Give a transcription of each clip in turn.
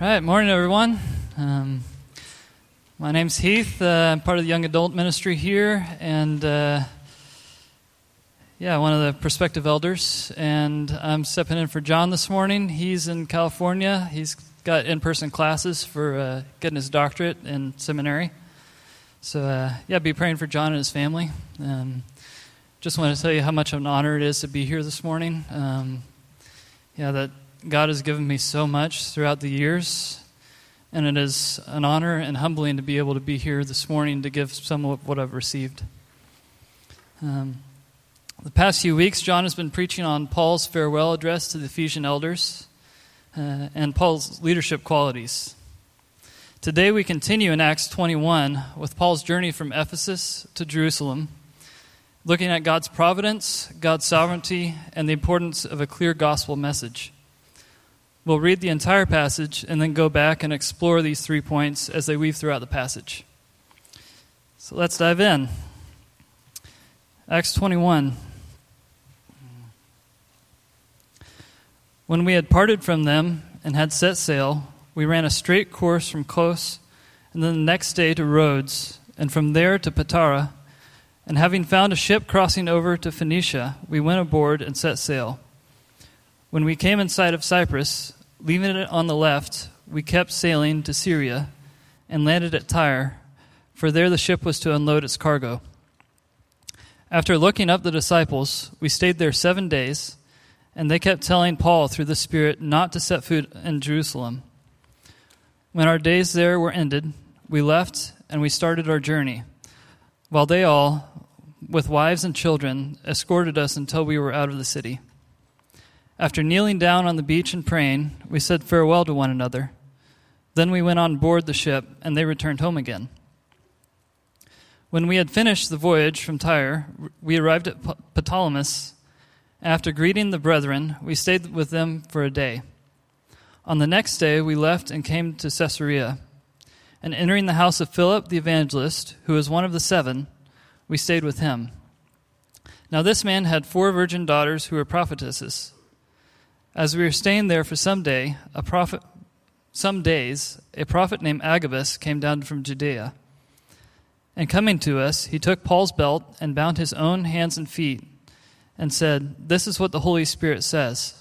All right, morning, everyone. Um, my name's Heath. Uh, I'm part of the young adult ministry here, and uh, yeah, one of the prospective elders. And I'm stepping in for John this morning. He's in California. He's got in-person classes for uh, getting his doctorate in seminary. So uh, yeah, be praying for John and his family. Um, just want to tell you how much of an honor it is to be here this morning. Um, yeah, that God has given me so much throughout the years, and it is an honor and humbling to be able to be here this morning to give some of what I've received. Um, the past few weeks, John has been preaching on Paul's farewell address to the Ephesian elders uh, and Paul's leadership qualities. Today, we continue in Acts 21 with Paul's journey from Ephesus to Jerusalem, looking at God's providence, God's sovereignty, and the importance of a clear gospel message. We'll read the entire passage and then go back and explore these three points as they weave throughout the passage. So let's dive in. Acts 21. When we had parted from them and had set sail, we ran a straight course from Kos, and then the next day to Rhodes, and from there to Patara. And having found a ship crossing over to Phoenicia, we went aboard and set sail. When we came in sight of Cyprus, leaving it on the left, we kept sailing to Syria and landed at Tyre, for there the ship was to unload its cargo. After looking up the disciples, we stayed there seven days and they kept telling Paul through the Spirit not to set foot in Jerusalem. When our days there were ended, we left and we started our journey, while they all, with wives and children, escorted us until we were out of the city. After kneeling down on the beach and praying, we said farewell to one another. Then we went on board the ship, and they returned home again. When we had finished the voyage from Tyre, we arrived at Ptolemais after greeting the brethren, we stayed with them for a day. On the next day, we left and came to Caesarea. And entering the house of Philip the evangelist, who was one of the seven, we stayed with him. Now, this man had four virgin daughters who were prophetesses. As we were staying there for some day, a prophet, some days, a prophet named Agabus came down from Judea. And coming to us, he took Paul's belt and bound his own hands and feet and said, This is what the Holy Spirit says.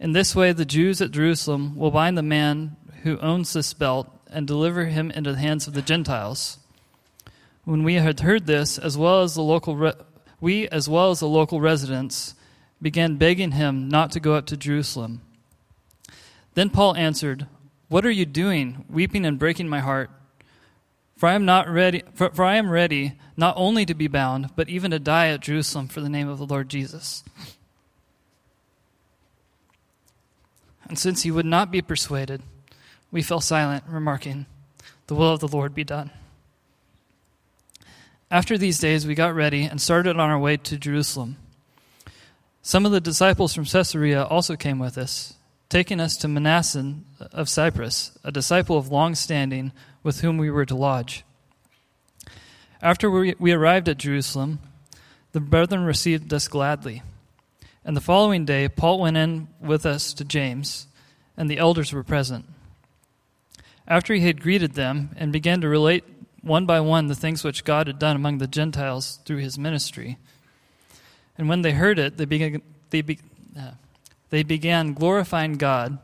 In this way, the Jews at Jerusalem will bind the man who owns this belt and deliver him into the hands of the Gentiles. When we had heard this, as well as the local re- we as well as the local residents began begging him not to go up to Jerusalem. Then Paul answered, "What are you doing, weeping and breaking my heart? For I am not ready for, for I am ready not only to be bound, but even to die at Jerusalem for the name of the Lord Jesus. And since he would not be persuaded, we fell silent, remarking, The will of the Lord be done. After these days, we got ready and started on our way to Jerusalem. Some of the disciples from Caesarea also came with us, taking us to Mnason of Cyprus, a disciple of long standing with whom we were to lodge. After we arrived at Jerusalem, the brethren received us gladly. And the following day, Paul went in with us to James, and the elders were present. After he had greeted them and began to relate one by one the things which God had done among the Gentiles through his ministry, and when they heard it, they began, they, be, uh, they began glorifying God,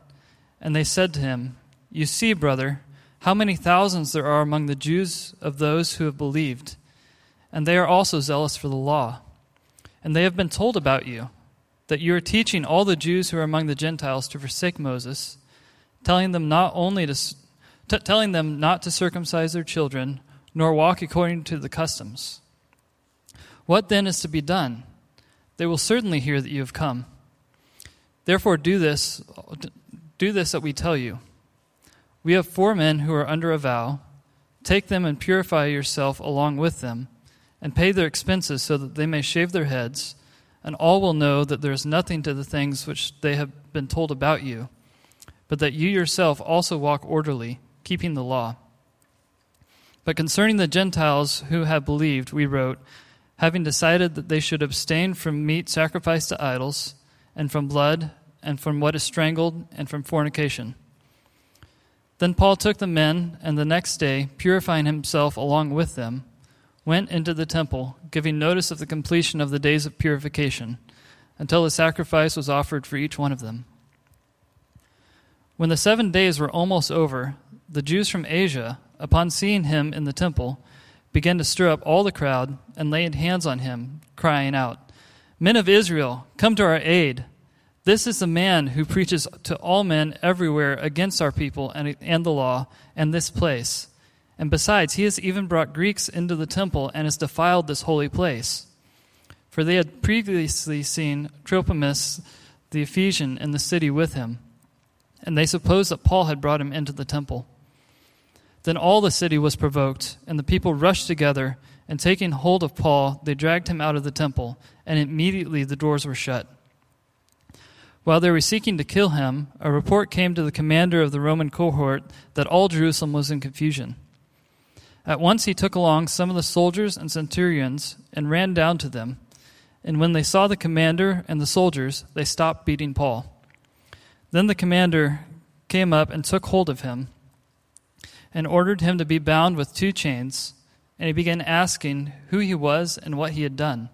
and they said to him, You see, brother, how many thousands there are among the Jews of those who have believed, and they are also zealous for the law. And they have been told about you, that you are teaching all the Jews who are among the Gentiles to forsake Moses, telling them not only to t- telling them not to circumcise their children, nor walk according to the customs. What then is to be done? They will certainly hear that you have come. Therefore do this do this that we tell you. We have four men who are under a vow. Take them and purify yourself along with them, and pay their expenses so that they may shave their heads, and all will know that there is nothing to the things which they have been told about you, but that you yourself also walk orderly, keeping the law. But concerning the Gentiles who have believed, we wrote, having decided that they should abstain from meat sacrificed to idols, and from blood, and from what is strangled, and from fornication. Then Paul took the men, and the next day, purifying himself along with them, went into the temple, giving notice of the completion of the days of purification, until the sacrifice was offered for each one of them. When the seven days were almost over, the Jews from Asia, upon seeing him in the temple, began to stir up all the crowd and laid hands on him, crying out, Men of Israel, come to our aid. This is the man who preaches to all men everywhere against our people and, and the law and this place. And besides, he has even brought Greeks into the temple and has defiled this holy place. For they had previously seen Trophimus the Ephesian in the city with him, and they supposed that Paul had brought him into the temple. Then all the city was provoked, and the people rushed together, and taking hold of Paul, they dragged him out of the temple, and immediately the doors were shut. While they were seeking to kill him, a report came to the commander of the Roman cohort that all Jerusalem was in confusion. At once he took along some of the soldiers and centurions and ran down to them. And when they saw the commander and the soldiers, they stopped beating Paul. Then the commander came up and took hold of him and ordered him to be bound with two chains. And he began asking who he was and what he had done.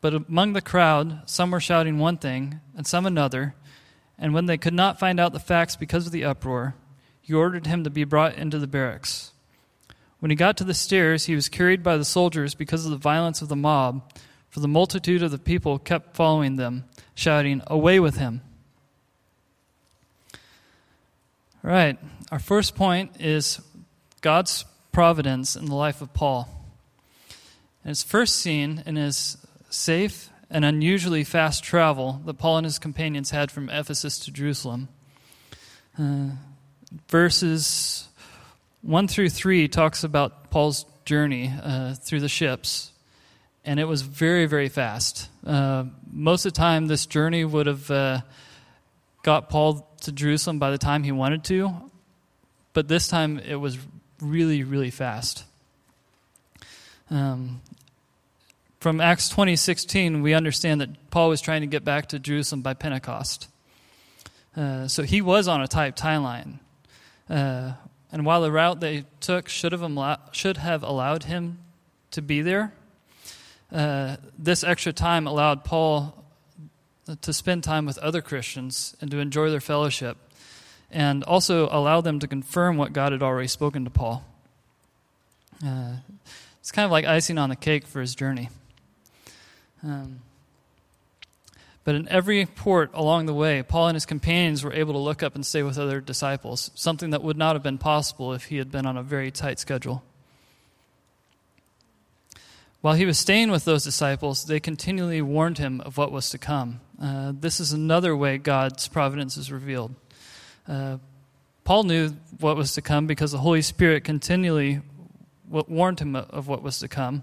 But among the crowd, some were shouting one thing, and some another. And when they could not find out the facts because of the uproar, he ordered him to be brought into the barracks. When he got to the stairs, he was carried by the soldiers because of the violence of the mob, for the multitude of the people kept following them, shouting, Away with him! Right, our first point is God's providence in the life of Paul. And it's first seen in his safe and unusually fast travel that Paul and his companions had from Ephesus to Jerusalem. Uh, verses 1 through 3 talks about Paul's journey uh, through the ships, and it was very, very fast. Uh, most of the time, this journey would have uh, got Paul to Jerusalem by the time he wanted to, but this time it was really, really fast. Um, from Acts 20:16, we understand that Paul was trying to get back to Jerusalem by Pentecost. Uh, so he was on a tight timeline. Uh, and while the route they took should have, allow- should have allowed him to be there, uh, this extra time allowed Paul to spend time with other Christians and to enjoy their fellowship, and also allow them to confirm what God had already spoken to Paul. Uh, it's kind of like icing on the cake for his journey. Um, but in every port along the way, Paul and his companions were able to look up and stay with other disciples, something that would not have been possible if he had been on a very tight schedule. While he was staying with those disciples, they continually warned him of what was to come. Uh, this is another way God's providence is revealed. Uh, Paul knew what was to come because the Holy Spirit continually warned him of what was to come.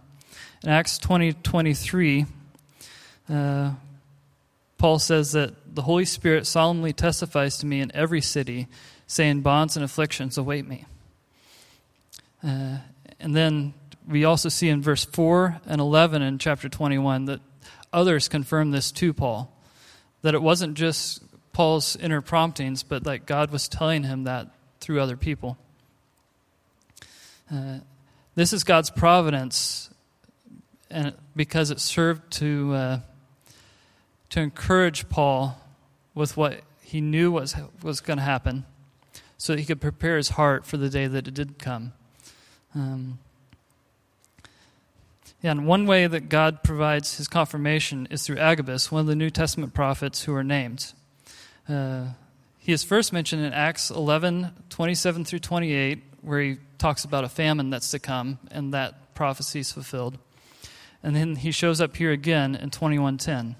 In Acts 20 23, uh, Paul says that the Holy Spirit solemnly testifies to me in every city, saying, Bonds and afflictions await me. Uh, and then we also see in verse 4 and 11 in chapter 21 that others confirm this to Paul. That it wasn't just Paul's inner promptings, but that God was telling him that through other people. Uh, this is God's providence, and because it served to uh, to encourage Paul with what he knew was, was going to happen so that he could prepare his heart for the day that it did come. Um, and one way that God provides his confirmation is through Agabus, one of the New Testament prophets who are named. Uh, he is first mentioned in Acts 11 27 through 28, where he talks about a famine that's to come, and that prophecy is fulfilled. And then he shows up here again in 2110.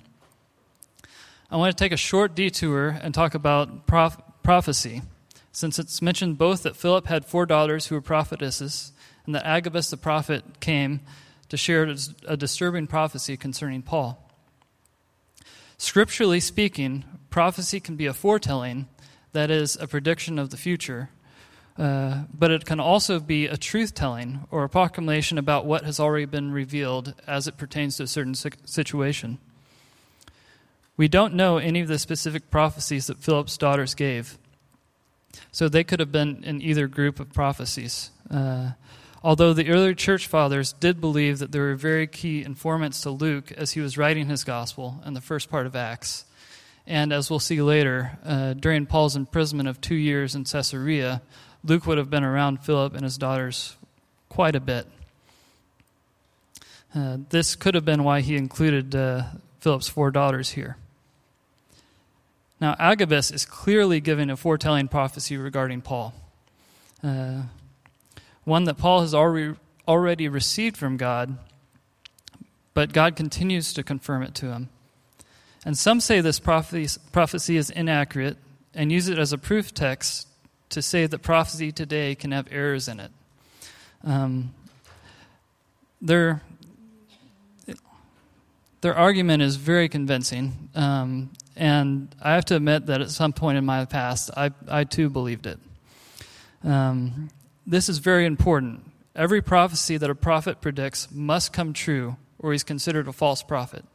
I want to take a short detour and talk about prof- prophecy, since it's mentioned both that Philip had four daughters who were prophetesses, and that Agabus the prophet came to share a disturbing prophecy concerning Paul. Scripturally speaking, prophecy can be a foretelling, that is, a prediction of the future, uh, but it can also be a truth telling or a proclamation about what has already been revealed as it pertains to a certain situation. We don't know any of the specific prophecies that Philip's daughters gave. so they could have been in either group of prophecies. Uh, although the early church fathers did believe that they were very key informants to Luke as he was writing his gospel in the first part of Acts. And as we'll see later, uh, during Paul's imprisonment of two years in Caesarea, Luke would have been around Philip and his daughters quite a bit. Uh, this could have been why he included uh, Philip's four daughters here. Now, Agabus is clearly giving a foretelling prophecy regarding Paul, uh, one that Paul has already, received from God, but God continues to confirm it to him. And some say this prophecy is inaccurate and use it as a proof text to say that prophecy today can have errors in it. Um, their, their argument is very convincing, um, and I have to admit that at some point in my past, I, I too believed it. Um, this is very important. Every prophecy that a prophet predicts must come true, or he's considered a false prophet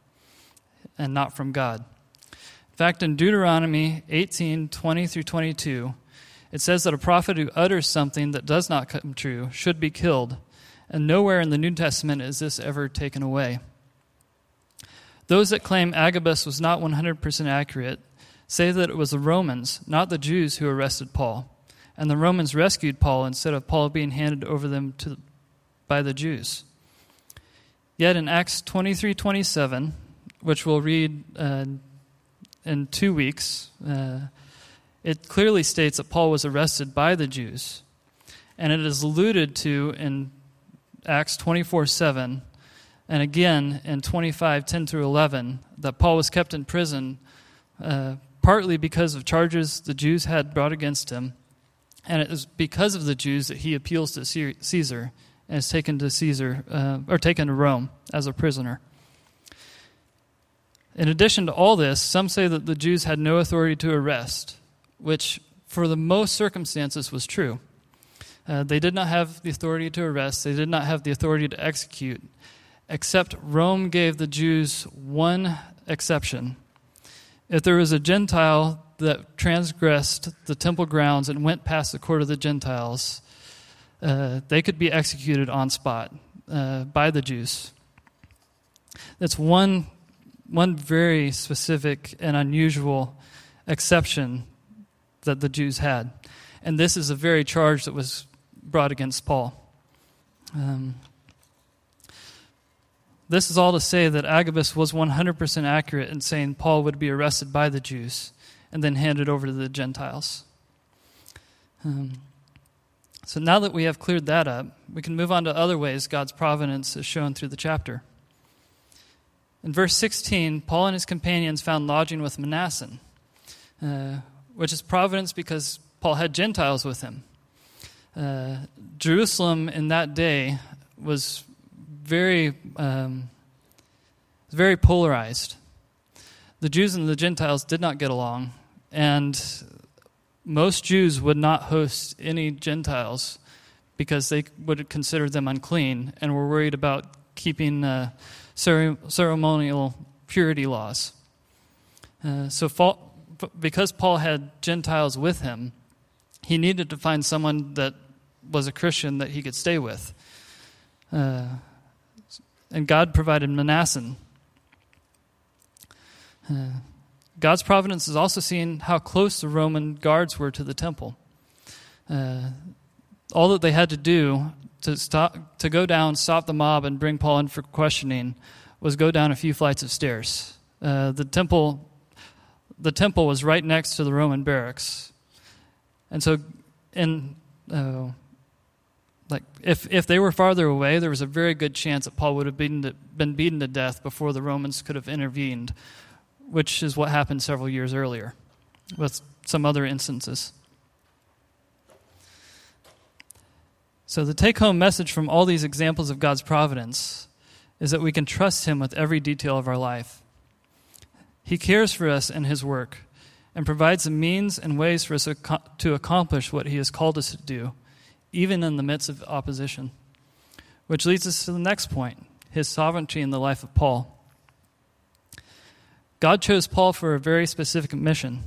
and not from God. In fact, in Deuteronomy 18 20 through 22, it says that a prophet who utters something that does not come true should be killed, and nowhere in the New Testament is this ever taken away. Those that claim Agabus was not 100% accurate say that it was the Romans, not the Jews, who arrested Paul, and the Romans rescued Paul instead of Paul being handed over them to, by the Jews. Yet in Acts 23:27, which we'll read uh, in two weeks, uh, it clearly states that Paul was arrested by the Jews. And it is alluded to in Acts 24 7, and again in 25 10 through 11, that Paul was kept in prison uh, partly because of charges the Jews had brought against him. And it is because of the Jews that he appeals to Caesar and is taken to Caesar, uh, or taken to Rome as a prisoner. In addition to all this, some say that the Jews had no authority to arrest, which for the most circumstances was true. Uh, they did not have the authority to arrest, they did not have the authority to execute, except Rome gave the Jews one exception. If there was a Gentile that transgressed the temple grounds and went past the court of the Gentiles, uh, they could be executed on spot uh, by the Jews. That's one one very specific and unusual exception that the Jews had. And this is a very charge that was brought against Paul. Um, this is all to say that Agabus was 100% accurate in saying Paul would be arrested by the Jews and then handed over to the Gentiles. Um, so now that we have cleared that up, we can move on to other ways God's providence is shown through the chapter. In verse 16, Paul and his companions found lodging with Mnason, uh, which is providence because Paul had Gentiles with him. Uh, Jerusalem in that day was very, um, very polarized. The Jews and the Gentiles did not get along, and most Jews would not host any Gentiles because they would consider them unclean and were worried about keeping. Uh, ceremonial purity laws. Uh, so, because Paul had Gentiles with him, he needed to find someone that was a Christian that he could stay with. Uh, and God provided Mnason. Uh, God's providence is also seeing how close the Roman guards were to the temple. Uh, all that they had to do to stop to go down, stop the mob, and bring Paul in for questioning was go down a few flights of stairs. Uh, the temple, the temple was right next to the Roman barracks, and so in uh, like if if they were farther away, there was a very good chance that Paul would have been been beaten to death before the Romans could have intervened, which is what happened several years earlier, with some other instances. So, the take home message from all these examples of God's providence is that we can trust Him with every detail of our life. He cares for us in His work and provides the means and ways for us to accomplish what He has called us to do, even in the midst of opposition. Which leads us to the next point His sovereignty in the life of Paul. God chose Paul for a very specific mission.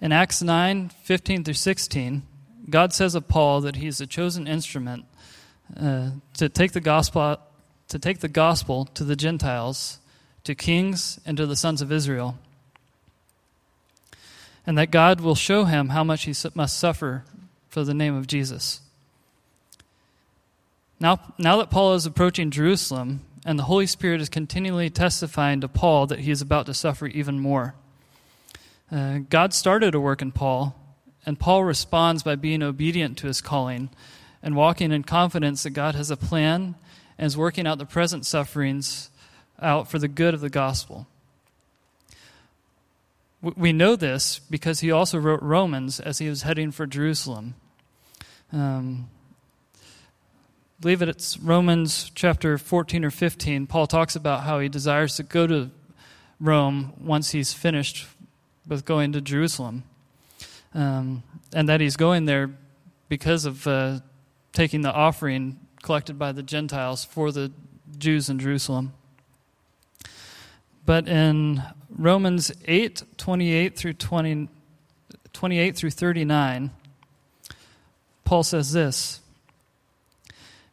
In Acts 9 15 through 16, God says of Paul that he is a chosen instrument uh, to, take the gospel, to take the gospel to the Gentiles, to kings, and to the sons of Israel. And that God will show him how much he must suffer for the name of Jesus. Now, now that Paul is approaching Jerusalem, and the Holy Spirit is continually testifying to Paul that he is about to suffer even more. Uh, God started a work in Paul, and Paul responds by being obedient to his calling and walking in confidence that God has a plan and is working out the present sufferings out for the good of the gospel. We know this because he also wrote Romans as he was heading for Jerusalem. Um, believe it, it's Romans chapter 14 or 15. Paul talks about how he desires to go to Rome once he's finished with going to Jerusalem. Um, and that he's going there because of uh, taking the offering collected by the Gentiles for the Jews in Jerusalem. But in Romans 8 28 through 20, 28 through 39, Paul says this.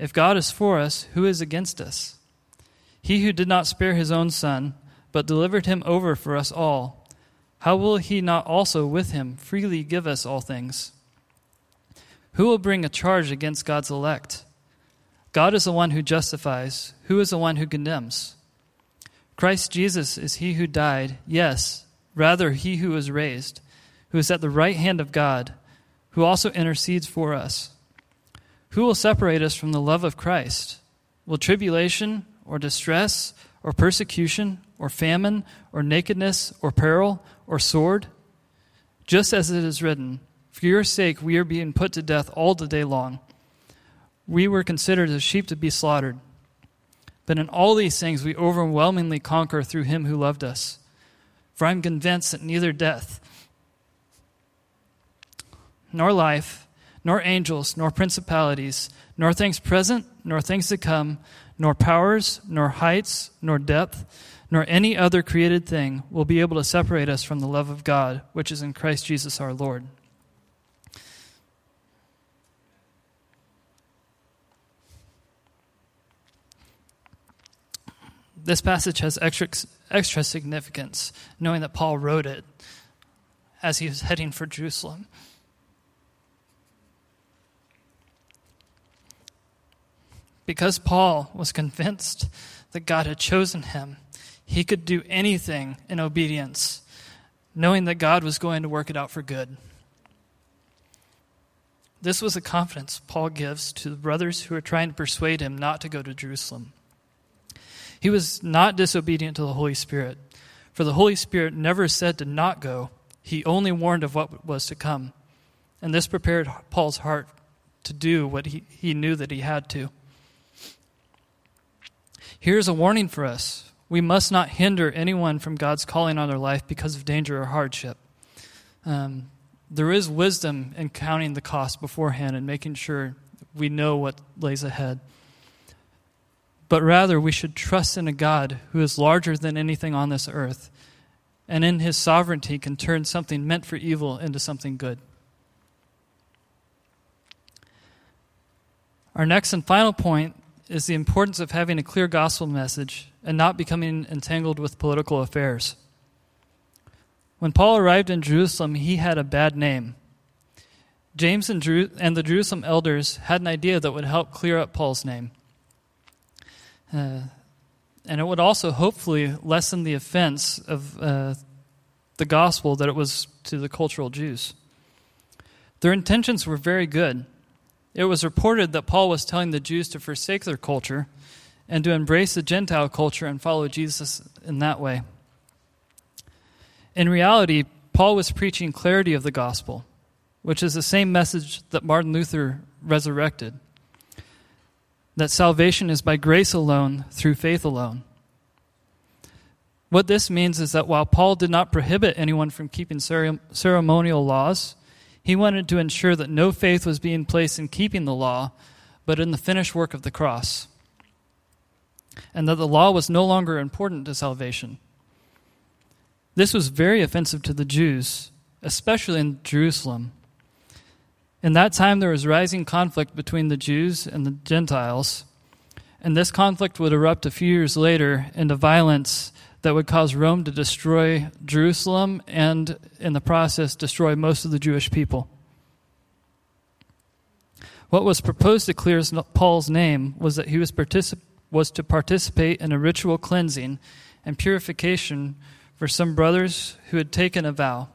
If God is for us, who is against us? He who did not spare his own son, but delivered him over for us all, how will he not also with him freely give us all things? Who will bring a charge against God's elect? God is the one who justifies. Who is the one who condemns? Christ Jesus is he who died, yes, rather, he who was raised, who is at the right hand of God, who also intercedes for us. Who will separate us from the love of Christ? Will tribulation or distress or persecution or famine or nakedness or peril or sword? Just as it is written, For your sake we are being put to death all the day long. We were considered as sheep to be slaughtered. But in all these things we overwhelmingly conquer through him who loved us. For I am convinced that neither death nor life nor angels, nor principalities, nor things present, nor things to come, nor powers, nor heights, nor depth, nor any other created thing will be able to separate us from the love of God, which is in Christ Jesus our Lord. This passage has extra, extra significance, knowing that Paul wrote it as he was heading for Jerusalem. Because Paul was convinced that God had chosen him, he could do anything in obedience, knowing that God was going to work it out for good. This was the confidence Paul gives to the brothers who are trying to persuade him not to go to Jerusalem. He was not disobedient to the Holy Spirit, for the Holy Spirit never said to not go, he only warned of what was to come. And this prepared Paul's heart to do what he, he knew that he had to. Here's a warning for us we must not hinder anyone from God's calling on their life because of danger or hardship. Um, there is wisdom in counting the cost beforehand and making sure we know what lays ahead. But rather, we should trust in a God who is larger than anything on this earth and in his sovereignty can turn something meant for evil into something good. Our next and final point is the importance of having a clear gospel message and not becoming entangled with political affairs. When Paul arrived in Jerusalem, he had a bad name. James and, Jeru- and the Jerusalem elders had an idea that would help clear up Paul's name. Uh, and it would also hopefully lessen the offense of uh, the gospel that it was to the cultural Jews. Their intentions were very good. It was reported that Paul was telling the Jews to forsake their culture and to embrace the Gentile culture and follow Jesus in that way. In reality, Paul was preaching clarity of the gospel. which is the same message that Martin Luther resurrected that salvation is by grace alone, through faith alone. What this means is that while Paul did not prohibit anyone from keeping ceremonial laws, he wanted to ensure that no faith was being placed in keeping the law, but in the finished work of the cross, and that the law was no longer important to salvation. This was very offensive to the Jews, especially in Jerusalem. In that time, there was rising conflict between the Jews and the Gentiles, and this conflict would erupt a few years later into violence that would cause Rome to destroy Jerusalem and, in the process, destroy most of the Jewish people. What was proposed to clear Paul's name was that he was, particip- was to participate in a ritual cleansing and purification for some brothers who had taken a vow.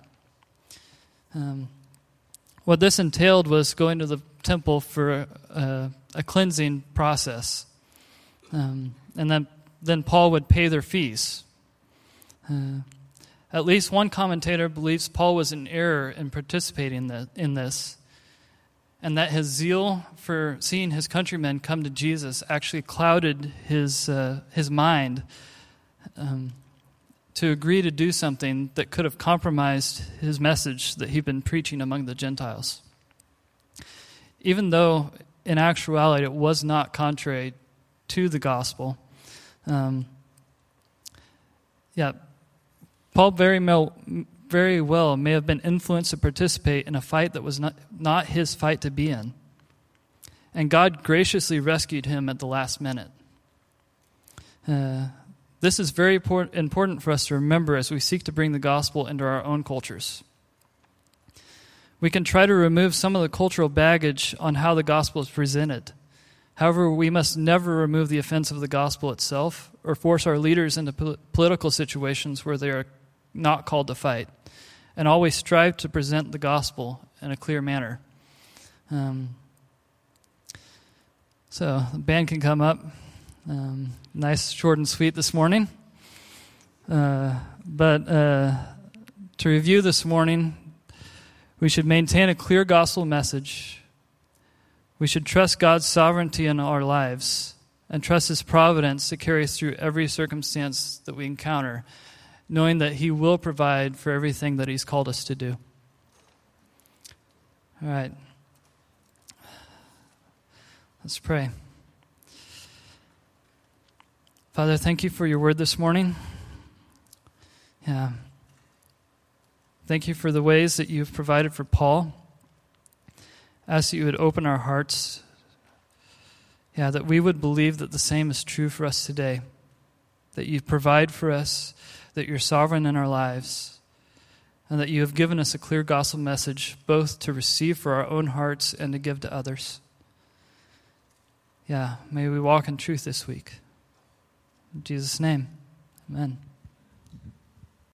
Um, what this entailed was going to the temple for a, a cleansing process. Um, and then, then Paul would pay their fees. At least one commentator believes Paul was in error in participating in this, and that his zeal for seeing his countrymen come to Jesus actually clouded his, uh, his mind um, to agree to do something that could have compromised his message that he'd been preaching among the Gentiles. Even though, in actuality, it was not contrary to the gospel. Um, yeah, Paul very, very well may have been influenced to participate in a fight that was not, not his fight to be in. And God graciously rescued him at the last minute. Uh, this is very important for us to remember as we seek to bring the gospel into our own cultures. We can try to remove some of the cultural baggage on how the gospel is presented. However, we must never remove the offense of the gospel itself or force our leaders into political situations where they are not called to fight, and always strive to present the gospel in a clear manner. Um, so, the band can come up. Um, nice, short, and sweet this morning. Uh, but uh, to review this morning, we should maintain a clear gospel message. We should trust God's sovereignty in our lives and trust His providence to carry us through every circumstance that we encounter knowing that He will provide for everything that He's called us to do. All right. Let's pray. Father, thank you for your word this morning. Yeah. Thank you for the ways that you've provided for Paul. Ask that you would open our hearts. Yeah, that we would believe that the same is true for us today. That you provide for us that you're sovereign in our lives, and that you have given us a clear gospel message both to receive for our own hearts and to give to others. Yeah, may we walk in truth this week. In Jesus' name, amen.